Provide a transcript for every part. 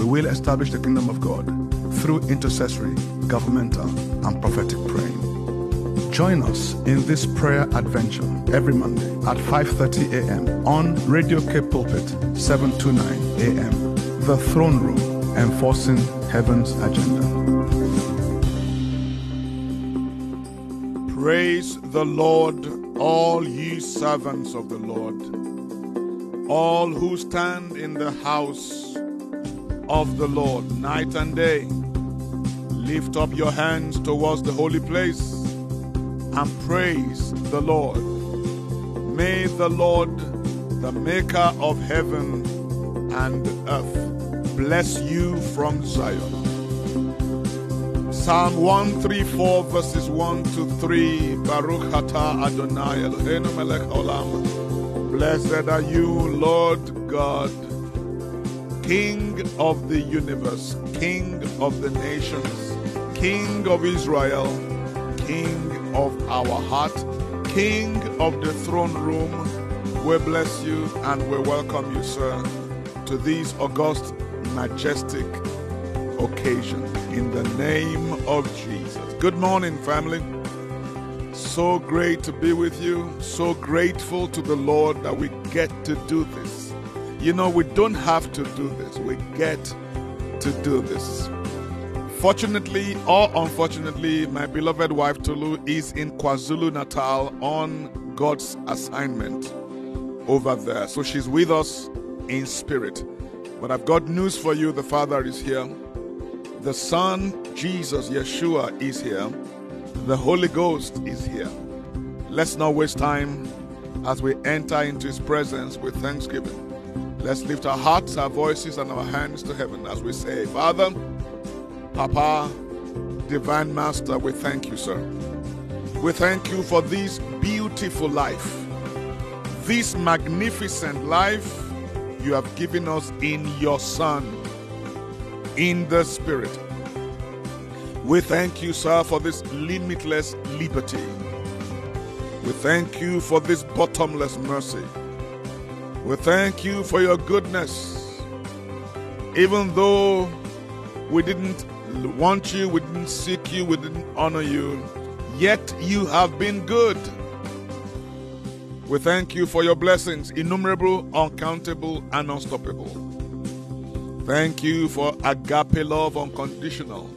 We will establish the kingdom of God through intercessory, governmental, and prophetic praying. Join us in this prayer adventure every Monday at 5:30 a.m. on Radio Cape Pulpit 729 a.m. The Throne Room, enforcing heaven's agenda. Praise the Lord, all ye servants of the Lord, all who stand in the house of the Lord night and day. Lift up your hands towards the holy place and praise the Lord. May the Lord, the maker of heaven and earth, bless you from Zion. Psalm 134 verses 1 to 3 Baruch Atah Adonai Eloheinu melech olam Blessed are you, Lord God, King of the universe, King of the nations, King of Israel, King of our heart, King of the throne room. We bless you and we welcome you, sir, to this august, majestic occasion in the name of Jesus. Good morning, family. So great to be with you. So grateful to the Lord that we get to do this. You know, we don't have to do this, we get to do this. Fortunately or unfortunately, my beloved wife Tulu is in KwaZulu Natal on God's assignment over there. So she's with us in spirit. But I've got news for you the Father is here, the Son, Jesus, Yeshua, is here, the Holy Ghost is here. Let's not waste time as we enter into His presence with thanksgiving. Let's lift our hearts, our voices, and our hands to heaven as we say, Father, Papa, Divine Master, we thank you, sir. We thank you for this beautiful life, this magnificent life you have given us in your Son, in the Spirit. We thank you, sir, for this limitless liberty. We thank you for this bottomless mercy. We thank you for your goodness. Even though we didn't want you, we didn't seek you, we didn't honor you, yet you have been good. We thank you for your blessings, innumerable, uncountable, and unstoppable. Thank you for agape love, unconditional.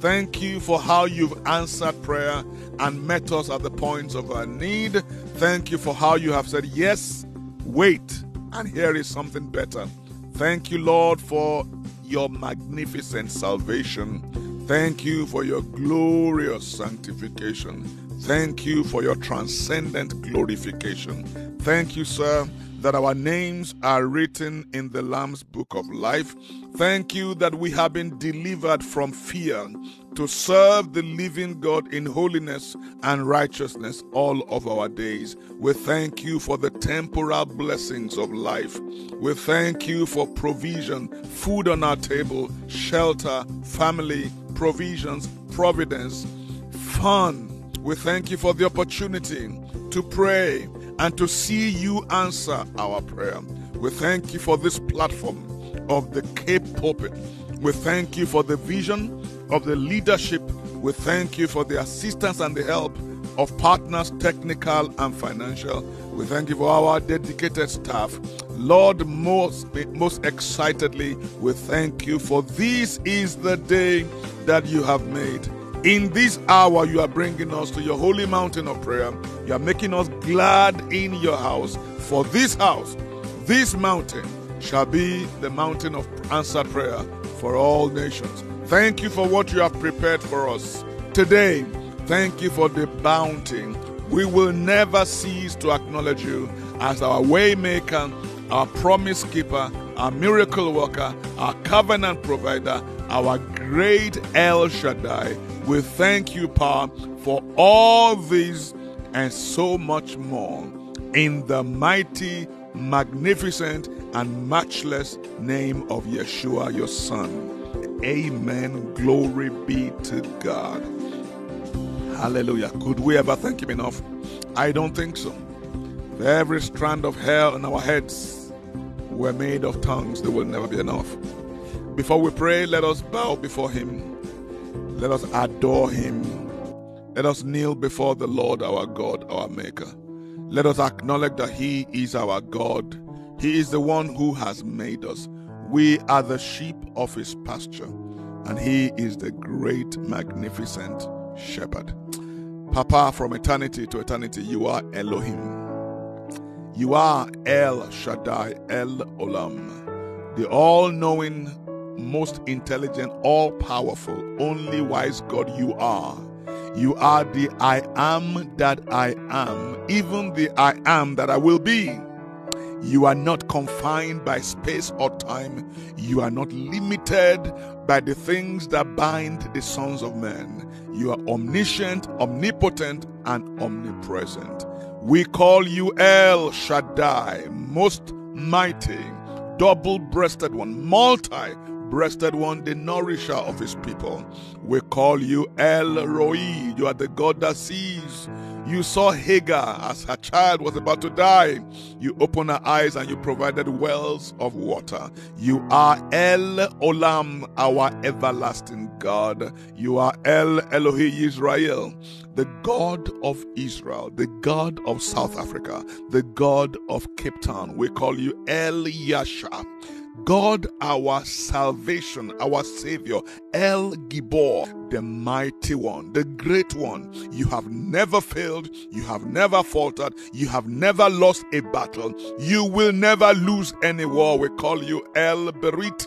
Thank you for how you've answered prayer and met us at the points of our need. Thank you for how you have said, Yes, wait, and here is something better. Thank you, Lord, for your magnificent salvation. Thank you for your glorious sanctification. Thank you for your transcendent glorification. Thank you, sir, that our names are written in the Lamb's book of life. Thank you that we have been delivered from fear to serve the living God in holiness and righteousness all of our days. We thank you for the temporal blessings of life. We thank you for provision, food on our table, shelter, family, provisions, providence, fun. We thank you for the opportunity to pray and to see you answer our prayer. We thank you for this platform of the Cape Pulpit. We thank you for the vision of the leadership. We thank you for the assistance and the help of partners, technical and financial. We thank you for our dedicated staff. Lord, most, most excitedly, we thank you for this is the day that you have made. In this hour, you are bringing us to your holy mountain of prayer. You are making us glad in your house. For this house, this mountain, shall be the mountain of answered prayer for all nations. Thank you for what you have prepared for us today. Thank you for the bounty. We will never cease to acknowledge you as our waymaker, our promise keeper, our miracle worker, our covenant provider, our great El Shaddai. We thank you, Pa, for all these and so much more. In the mighty, magnificent, and matchless name of Yeshua, your Son. Amen. Glory be to God. Hallelujah. Could we ever thank Him enough? I don't think so. Every strand of hair on our heads were made of tongues, there will never be enough. Before we pray, let us bow before Him. Let us adore Him. Let us kneel before the Lord our God, our Maker. Let us acknowledge that He is our God. He is the one who has made us. We are the sheep of His pasture, and He is the great, magnificent shepherd. Papa, from eternity to eternity, you are Elohim. You are El Shaddai, El Olam, the all knowing, most intelligent, all powerful, only wise God you are. You are the I am that I am, even the I am that I will be. You are not confined by space or time. You are not limited by the things that bind the sons of men. You are omniscient, omnipotent, and omnipresent. We call you El Shaddai, most mighty, double breasted one, multi breasted one, the nourisher of his people. We call you El Roi. You are the God that sees. You saw Hagar as her child was about to die. You opened her eyes and you provided wells of water. You are El Olam, our everlasting God. You are El Elohi Israel, the God of Israel, the God of South Africa, the God of Cape Town. We call you El Yasha. God, our salvation, our Savior, El Gibor, the mighty one, the great one. You have never failed, you have never faltered, you have never lost a battle, you will never lose any war. We call you El Berit,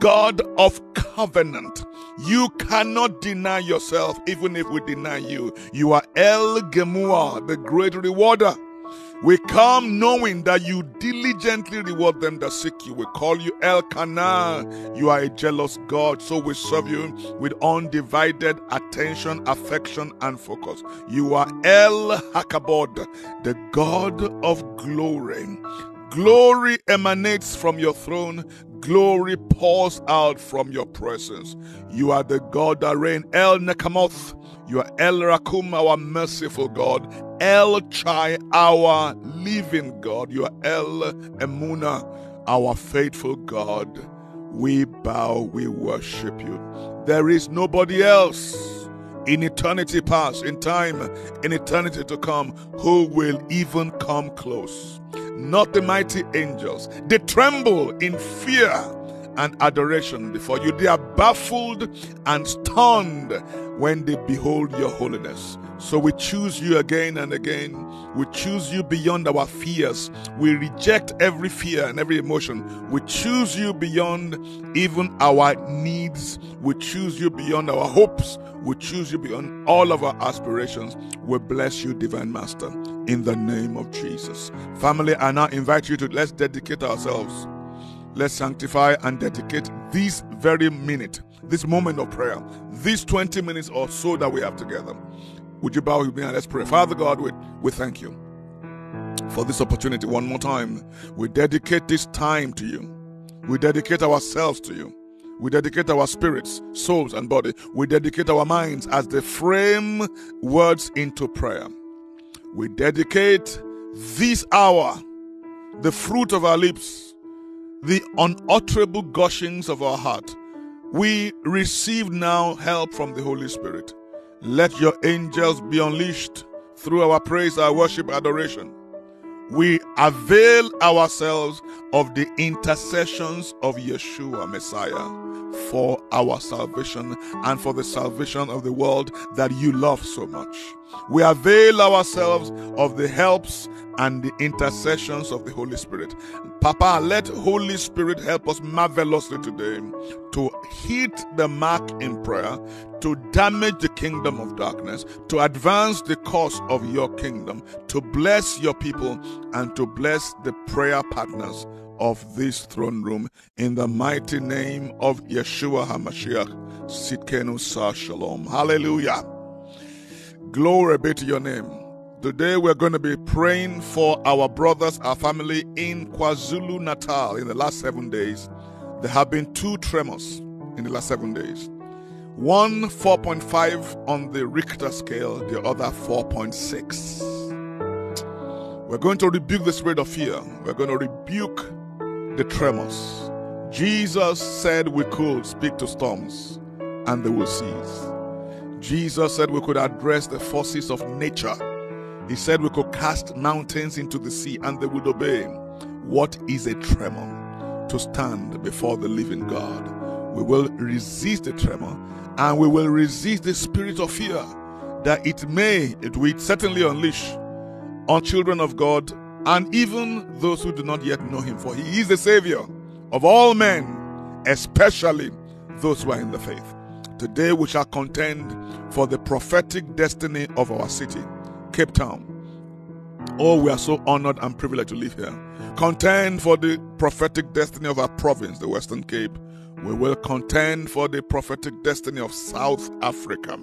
God of covenant. You cannot deny yourself, even if we deny you. You are El Gemua, the great rewarder. We come knowing that you diligently reward them that seek you. We call you El Kana. You are a jealous God, so we serve you with undivided attention, affection, and focus. You are El Hakabod, the God of glory. Glory emanates from your throne. Glory pours out from your presence. You are the God that reign. El Nekamoth. You are El Rakum, our merciful God. El Chai, our living God. You are El Emuna, our faithful God. We bow, we worship you. There is nobody else in eternity past, in time, in eternity to come, who will even come close. Not the mighty angels. They tremble in fear and adoration before you. They are baffled and stunned when they behold your holiness. So we choose you again and again. We choose you beyond our fears. We reject every fear and every emotion. We choose you beyond even our needs. We choose you beyond our hopes. We choose you beyond all of our aspirations. We bless you, Divine Master, in the name of Jesus. Family, I now invite you to let's dedicate ourselves. Let's sanctify and dedicate this very minute, this moment of prayer, these 20 minutes or so that we have together. Would you bow with me and let's pray? Father God, we, we thank you for this opportunity one more time. We dedicate this time to you. We dedicate ourselves to you. We dedicate our spirits, souls, and body. We dedicate our minds as they frame words into prayer. We dedicate this hour, the fruit of our lips, the unutterable gushings of our heart. We receive now help from the Holy Spirit. Let your angels be unleashed through our praise, our worship, adoration. We avail ourselves of the intercessions of Yeshua, Messiah, for our salvation and for the salvation of the world that you love so much. We avail ourselves of the helps and the intercessions of the Holy Spirit. Papa, let Holy Spirit help us marvelously today to hit the mark in prayer, to damage the kingdom of darkness, to advance the cause of your kingdom, to bless your people, and to bless the prayer partners of this throne room in the mighty name of Yeshua HaMashiach. Tsidkenu Sa Shalom. Hallelujah. Glory be to your name. Today we're going to be praying for our brothers, our family in KwaZulu Natal in the last seven days. There have been two tremors in the last seven days. One 4.5 on the Richter scale, the other 4.6. We're going to rebuke the spirit of fear. We're going to rebuke the tremors. Jesus said we could speak to storms and they will cease. Jesus said we could address the forces of nature. He said we could cast mountains into the sea and they would obey. What is a tremor? To stand before the living God. We will resist the tremor and we will resist the spirit of fear that it may, it will certainly unleash on children of God and even those who do not yet know Him. For He is the Savior of all men, especially those who are in the faith. Today we shall contend for the prophetic destiny of our city, Cape Town. Oh, we are so honored and privileged to live here. Contend for the prophetic destiny of our province, the Western Cape. We will contend for the prophetic destiny of South Africa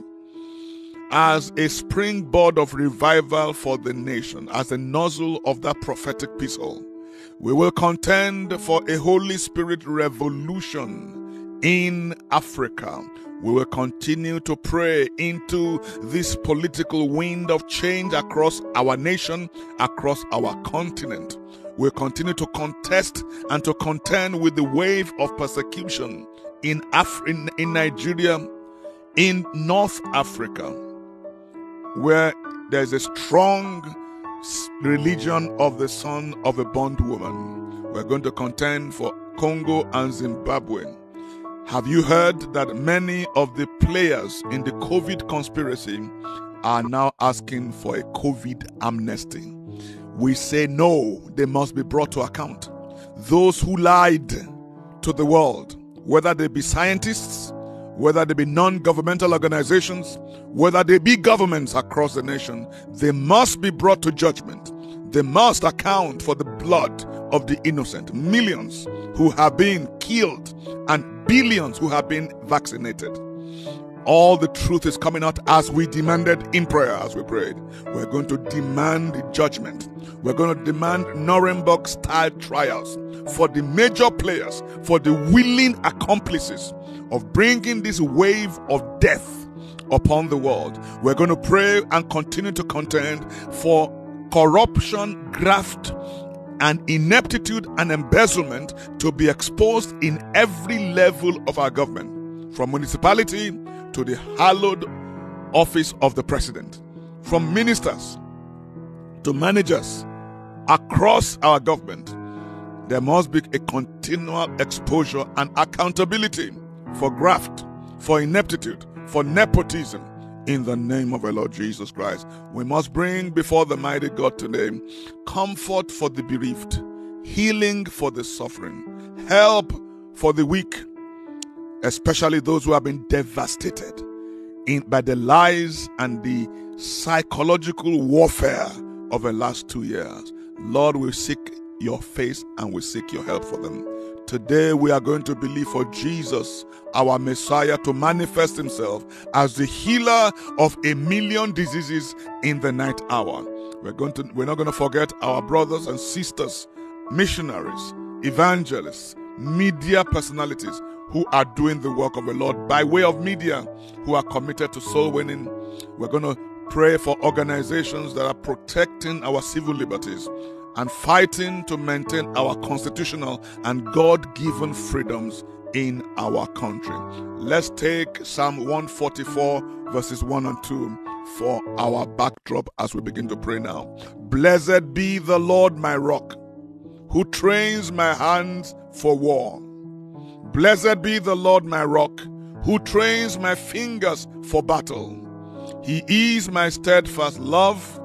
as a springboard of revival for the nation, as a nozzle of that prophetic pistol. We will contend for a Holy Spirit revolution in Africa. We will continue to pray into this political wind of change across our nation, across our continent. We'll continue to contest and to contend with the wave of persecution in, Af- in, in Nigeria, in North Africa, where there's a strong religion of the son of a bondwoman. We're going to contend for Congo and Zimbabwe. Have you heard that many of the players in the COVID conspiracy are now asking for a COVID amnesty? We say no, they must be brought to account. Those who lied to the world, whether they be scientists, whether they be non governmental organizations, whether they be governments across the nation, they must be brought to judgment. They must account for the blood of the innocent, millions who have been killed and billions who have been vaccinated all the truth is coming out as we demanded in prayer as we prayed. We're going to demand the judgment. We're going to demand Nuremberg style trials for the major players, for the willing accomplices of bringing this wave of death upon the world. We're going to pray and continue to contend for corruption, graft, and ineptitude and embezzlement to be exposed in every level of our government, from municipality to the hallowed office of the president, from ministers to managers across our government. There must be a continual exposure and accountability for graft, for ineptitude, for nepotism in the name of our Lord Jesus Christ. We must bring before the mighty God today comfort for the bereaved, healing for the suffering, help for the weak, especially those who have been devastated in, by the lies and the psychological warfare of the last two years. Lord, we seek your face and we seek your help for them. Today we are going to believe for Jesus, our Messiah, to manifest himself as the healer of a million diseases in the night hour. We're going to we're not going to forget our brothers and sisters, missionaries, evangelists, media personalities who are doing the work of the Lord by way of media who are committed to soul winning. We're going to pray for organizations that are protecting our civil liberties and fighting to maintain our constitutional and God given freedoms in our country. Let's take Psalm 144, verses 1 and 2 for our backdrop as we begin to pray now. Blessed be the Lord my rock, who trains my hands for war. Blessed be the Lord my rock, who trains my fingers for battle. He is my steadfast love,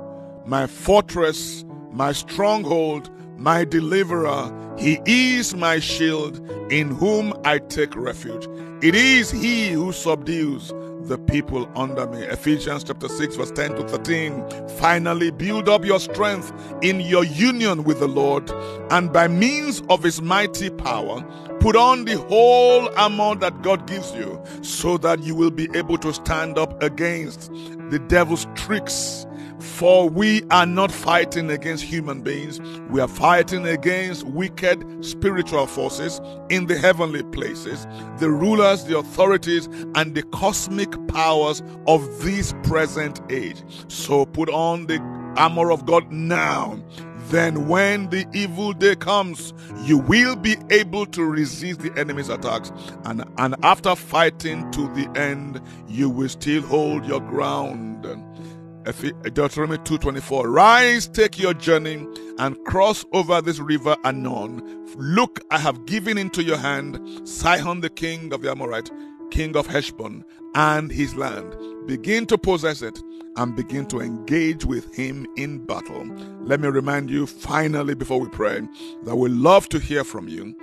my fortress, my stronghold, my deliverer. He is my shield in whom I take refuge. It is he who subdues the people under me. Ephesians chapter 6, verse 10 to 13. Finally, build up your strength in your union with the Lord, and by means of his mighty power, put on the whole armor that God gives you, so that you will be able to stand up against the devil's tricks for we are not fighting against human beings, we are fighting against wicked spiritual forces in the heavenly places, the rulers, the authorities, and the cosmic powers of this present age. So put on the armor of God now. Then, when the evil day comes, you will be able to resist the enemy's attacks. And, and after fighting to the end, you will still hold your ground. Deuteronomy 2:24 Rise take your journey and cross over this river Arnon. Look I have given into your hand Sihon the king of the Amorite king of Heshbon and his land begin to possess it and begin to engage with him in battle. Let me remind you finally before we pray that we love to hear from you.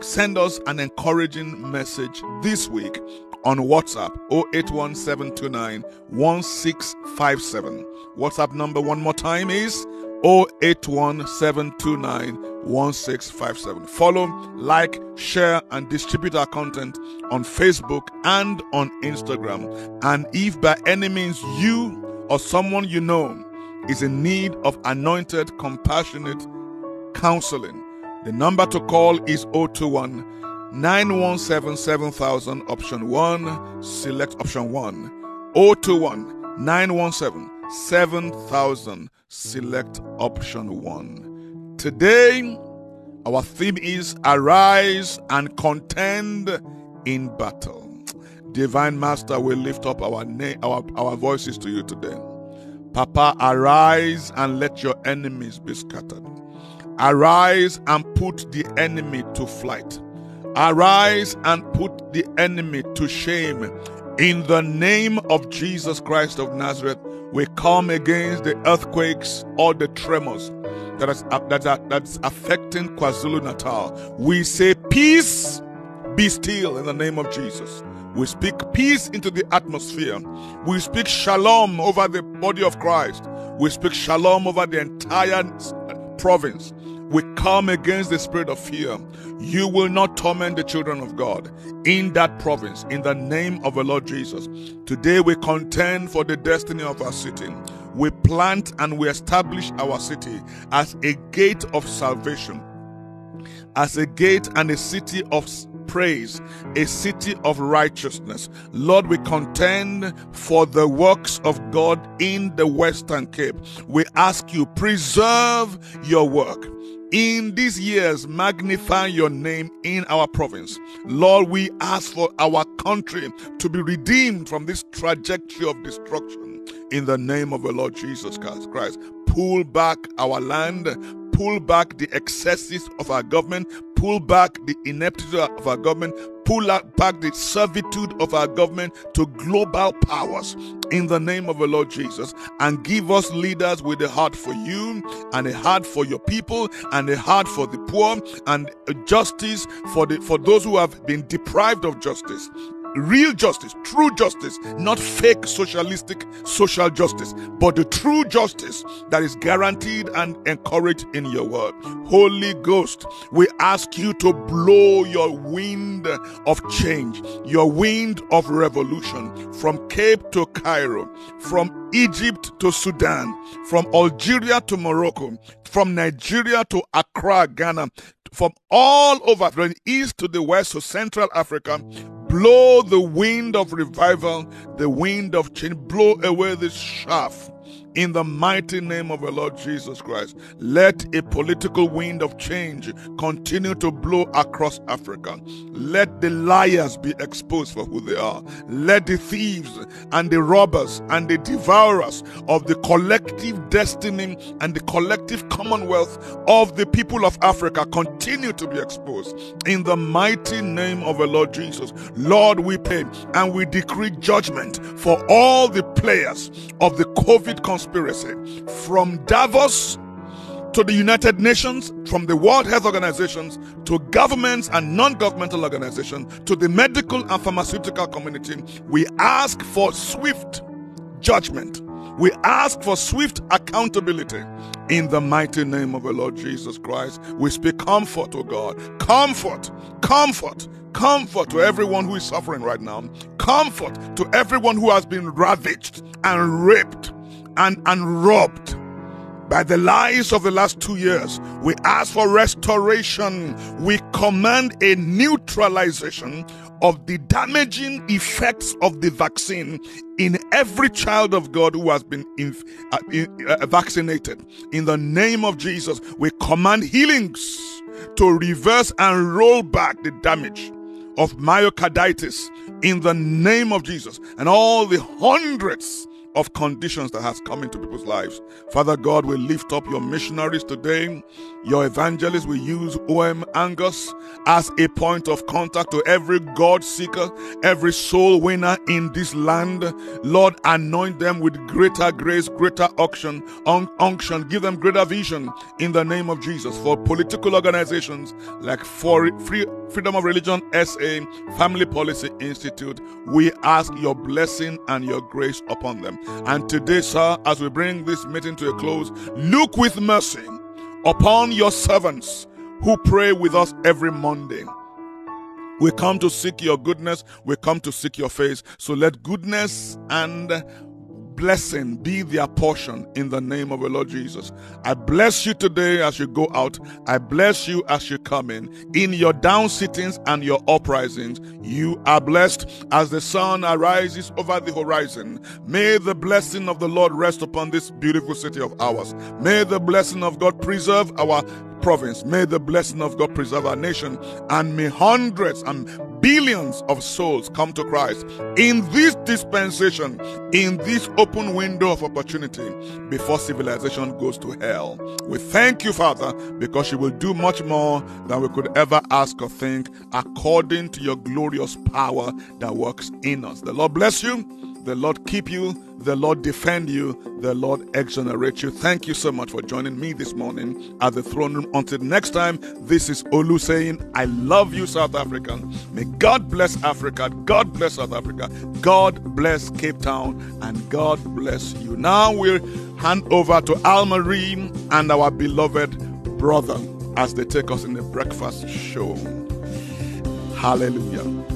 Send us an encouraging message this week on WhatsApp 081729 1657. WhatsApp number one more time is 081729 1657. Follow, like, share, and distribute our content on Facebook and on Instagram. And if by any means you or someone you know is in need of anointed, compassionate counseling, the number to call is 021 917 7000 option 1 select option 1 021 917 7000 select option 1 today our theme is arise and contend in battle. Divine master we lift up our name our, our voices to you today. Papa arise and let your enemies be scattered. Arise and put the enemy to flight. Arise and put the enemy to shame. In the name of Jesus Christ of Nazareth, we come against the earthquakes or the tremors that is, uh, that are, that's affecting KwaZulu Natal. We say, Peace, be still in the name of Jesus. We speak peace into the atmosphere. We speak shalom over the body of Christ. We speak shalom over the entire province. We come against the spirit of fear. You will not torment the children of God in that province in the name of the Lord Jesus. Today we contend for the destiny of our city. We plant and we establish our city as a gate of salvation, as a gate and a city of praise, a city of righteousness. Lord, we contend for the works of God in the Western Cape. We ask you, preserve your work in these years, magnify your name in our province. Lord, we ask for our country to be redeemed from this trajectory of destruction in the name of the Lord Jesus Christ. Pull back our land, pull back the excesses of our government, pull back the ineptitude of our government, pull back the servitude of our government to global powers in the name of the Lord Jesus and give us leaders with a heart for you and a heart for your people and a heart for the poor and justice for the for those who have been deprived of justice real justice, true justice, not fake socialistic social justice, but the true justice that is guaranteed and encouraged in your word. Holy Ghost, we ask you to blow your wind of change, your wind of revolution from Cape to Cairo, from Egypt to Sudan, from Algeria to Morocco, from Nigeria to Accra, Ghana, from all over, from the east to the west to Central Africa, blow the wind of revival, the wind of change, blow away this chaff in the mighty name of the Lord Jesus Christ. Let a political wind of change continue to blow across Africa. Let the liars be exposed for who they are. Let the thieves and the robbers and the devourers of the collective destiny and the collective commonwealth of the people of Africa continue to be exposed. In the mighty name of the Lord Jesus, Lord, we pray and we decree judgment for all the players of the COVID conspiracy conspiracy from Davos to the United Nations, from the World Health Organizations, to governments and non governmental organizations, to the medical and pharmaceutical community, we ask for swift judgment. We ask for swift accountability in the mighty name of the Lord Jesus Christ. We speak comfort, to God. Comfort, comfort, comfort to everyone who is suffering right now. Comfort to everyone who has been ravaged and raped and, and robbed by the lies of the last two years. We ask for restoration. We command a neutralization of the damaging effects of the vaccine in every child of God who has been inf- uh, uh, vaccinated. In the name of Jesus, we command healings to reverse and roll back the damage of myocarditis in the name of Jesus and all the hundreds of conditions that has come into people's lives. Father God, we lift up your missionaries today. Your evangelists We use Oom Angus as a point of contact to every God seeker, every soul winner in this land. Lord, anoint them with greater grace, greater unction, un- unction. Give them greater vision in the name of Jesus. For political organizations like for Free, Freedom of Religion SA, Family Policy Institute, we ask your blessing and your grace upon them. And today, sir, as we bring this meeting to a close, look with mercy upon your servants who pray with us every Monday. We come to seek your goodness. We come to seek your face. So let goodness and blessing be their portion in the name of the Lord Jesus. I bless you today as you go out. I bless you as you come in. In your down sittings and your uprisings, you are blessed as the sun arises over the horizon. May the blessing of the Lord rest upon this beautiful city of ours. May the blessing of God preserve our province. May the blessing of God preserve our nation and may hundreds and billions of souls come to Christ in this dispensation, in this open window of opportunity before civilization goes to hell. We thank you, Father, because you will do much more than we could ever ask or think according to your glorious power that works in us. The Lord bless you. The Lord keep you. The Lord defend you. The Lord exonerate you. Thank you so much for joining me this morning at the throne room. Until next time, this is Olu saying, I love you, South Africa. May God bless Africa. God bless South Africa. God bless Cape Town. And God bless you. Now we'll hand over to Al Marie and our beloved brother as they take us in the breakfast show. Hallelujah.